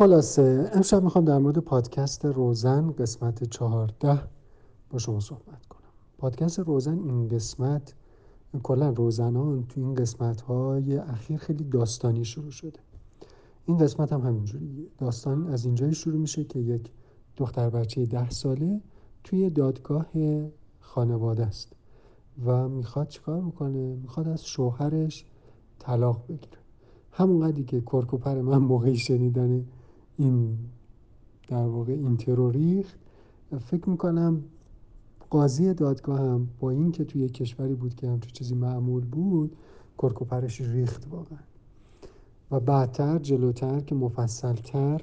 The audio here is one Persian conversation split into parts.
خلاصه امشب می‌خوام در مورد پادکست روزن قسمت چهارده با شما صحبت کنم. پادکست روزن این قسمت کلا روزنان تو این قسمت های اخیر خیلی داستانی شروع شده. این قسمت هم همینجوری داستان از اینجایی شروع میشه که یک دختر بچه ده ساله توی دادگاه خانواده است و می‌خواد چیکار بکنه؟ می‌خواد از شوهرش طلاق بگیره. همونقدری که کرکوپر من موقعی شنیدن این در واقع این تروریخت فکر می‌کنم قاضی دادگاه هم با این که توی کشوری بود که همچون چیزی معمول بود کرکوپرش ریخت واقعا. و بعدتر جلوتر که مفصلتر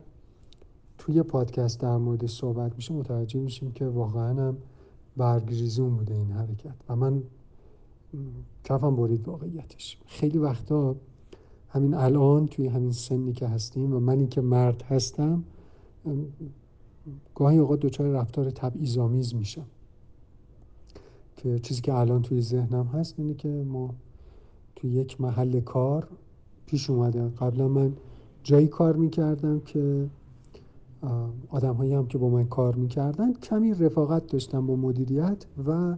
توی پادکست در مورد صحبت میشه متوجه میشیم که واقعا هم برگریزون بوده این حرکت. و من کفم برید واقعیتش. خیلی وقتا همین الان توی همین سنی که هستیم و منی که مرد هستم گاهی اوقات دچار رفتار تبعیض‌آمیز میشم. که چیزی که الان توی ذهنم هست اینه که ما توی یک محل کار پیش اومده. قبلا من جایی کار می‌کردم که آدم هم که با من کار می‌کردن کمی رفاقت داشتن با مدیریت و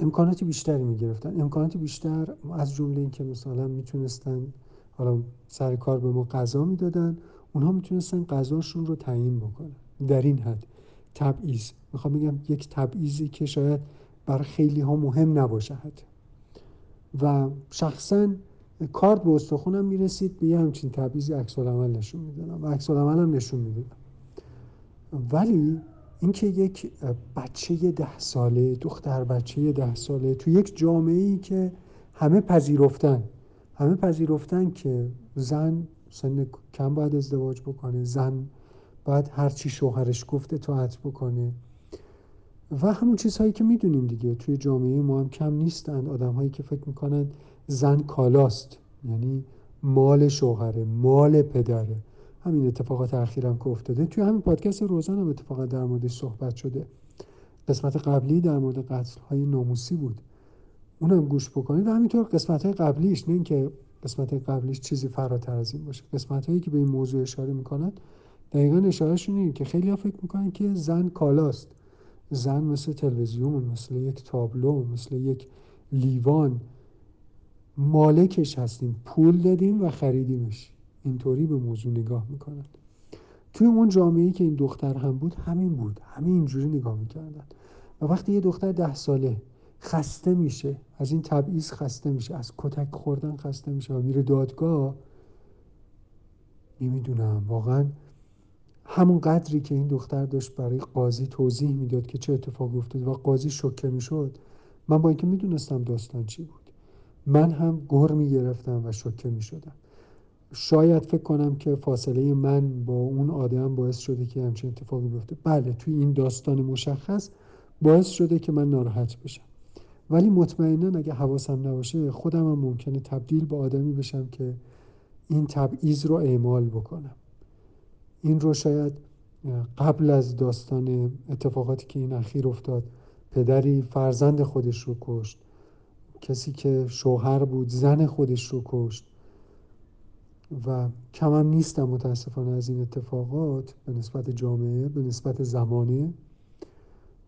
امکانات بیشتری می‌گرفتن. امکانات بیشتر از جمله اینکه مثلا می‌تونستن حالا سر کار به ما غذا می‌دادن اونها می‌تونستن غذاشون رو تعیین بکنن. در این حد. تبعیض. می‌خوام بگم یک تبعیضی که شاید برای خیلی ها مهم نباشه و شخصا کارت به استخونم می‌رسید به یه همچین تبعیضی عکس عمل نشون می‌دادم. و عکس هم نشون می‌دادم. ولی اینکه یک بچه ده ساله دختر بچه ده ساله تو یک جامعه ای که همه پذیرفتن همه پذیرفتن که زن سن کم باید ازدواج بکنه زن باید هرچی شوهرش گفته اطاعت بکنه. و همون چیزهایی که می‌دونیم دیگه توی جامعه ما هم کم نیستند آدم هایی که فکر می‌کنن زن کالاست یعنی مال شوهره مال پدره. همین اتفاقات اخیرم که افتاده. توی همین پادکست روزان هم اتفاقات در موردش صحبت شده. قسمت قبلی در مورد قتل های ناموسی بود. اونم گوش بکنید. و همینطور قسمت های قبلیش نه اینکه قسمت های قبلیش چیزی فراتر از این باشه. قسمت هایی که به این موضوع اشاره می‌کنن دقیقا اشارهشون اینه که خیلی ها فکر می‌کنن که زن کالاست. زن مثل تلویزیون مثل یک تابلو مثل یک لیوان. مالکش هستیم. پول دادیم و خریدیمش. اینطوری به موضوع نگاه می‌کنن توی اون جامعه که این دختر هم بود همین بود. همین اینجوری نگاه می‌کردن. و وقتی یه دختر ده ساله خسته میشه از این تبعیض خسته میشه از کتک خوردن خسته میشه و میره دادگاه نمی‌دونم واقعا همون قدری که این دختر داشت برای قاضی توضیح می‌داد که چه اتفاقی افتاد و قاضی شوکه می‌شد من با اینکه می‌دونستم داستان چی بود من هم گر می‌گرفتم و شوکه می‌شدم. شاید فکر کنم که فاصله من با اون آدم باعث شده که همچین اتفاقی بیفته. بله توی این داستان مشخص باعث شده که من ناراحت بشم. ولی مطمئنا اگه حواسم نباشه خودم هم ممکنه تبدیل به آدمی بشم که این تبعیض رو اعمال بکنم. این رو شاید قبل از داستان اتفاقاتی که این اخیر افتاد پدری فرزند خودش رو کشت کسی که شوهر بود زن خودش رو کشت. و کمم نیستم متاسفانه از این اتفاقات به نسبت جامعه به نسبت زمانه.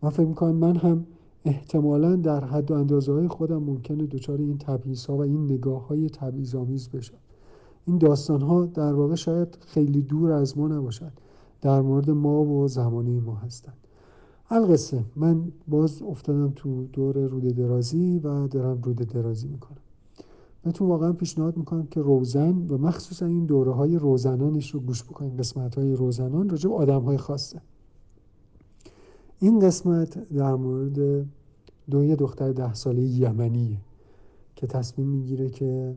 من فکر می‌کنم من هم احتمالا در حد و اندازه های خودم ممکنه دچار این تبعیض ها و این نگاه های تبعیض آمیز بشم. این داستان ها در واقع شاید خیلی دور از ما نباشد. در مورد ما و زمانه ما هستند. القصه. من باز افتادم تو دور روده درازی و دارم روده درازی می‌کنم. بهتون واقعا پیشنهاد می‌کنم که روزن و مخصوصا این دوره های روزنانش رو گوش بکنید قسمت های روزنان راجع به آدم های خاصه. این قسمت در مورد دو دختر ده ساله یمنیه که تصمیم می‌گیره که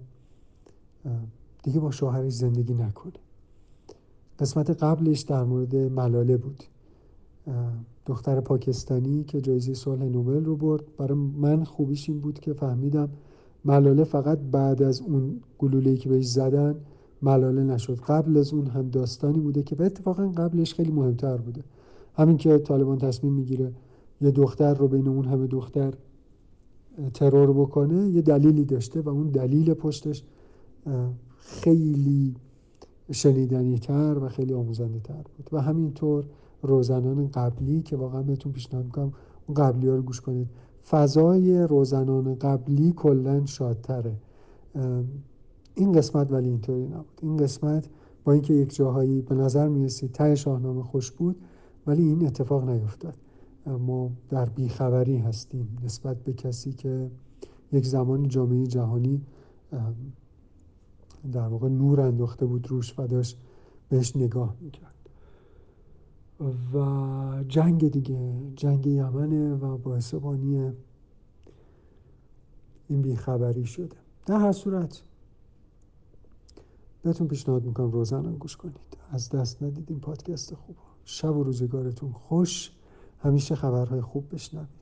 دیگه با شوهرش زندگی نکنه. قسمت قبلش در مورد ملاله بود. دختر پاکستانی که جایزه صلح نوبل رو برد. برای من خوبیش این بود که فهمیدم ملاله فقط بعد از اون گلوله‌ای که بهش زدن ملاله نشد. قبل از اون هم داستانی بوده که به اتفاقا قبلش خیلی مهمتر بوده. همین که طالبان تصمیم می‌گیره یه دختر رو بین اون همه دختر ترور بکنه یه دلیلی داشته و اون دلیل پشتش خیلی شنیدنی تر و خیلی آموزنده تر بود. و همینطور روزنان قبلی که واقعا بهتون پیشنهاد می‌کنم اون قبلی ها رو گوش کنید. فضای روزنان قبلی کلا شادتره. این قسمت ولی اینطوری نبود. این قسمت با اینکه یک جاهایی به نظر می‌رسید ته شاهنامه خوش بود ولی این اتفاق نیفتاد. ما در بیخبری هستیم نسبت به کسی که یک زمان جامعه جهانی در واقع نور انداخته بود روش و داشت بهش نگاه می‌کرد. و جنگ دیگه جنگ یمنه و باعث بانی این بیخبری شده. در هر صورت بهتون پیشنهاد می‌کنم روزانه گوش کنید. از دست ندید این پادکست خوب. شب و روزگارتون خوش. همیشه خبرهای خوب بشنوید.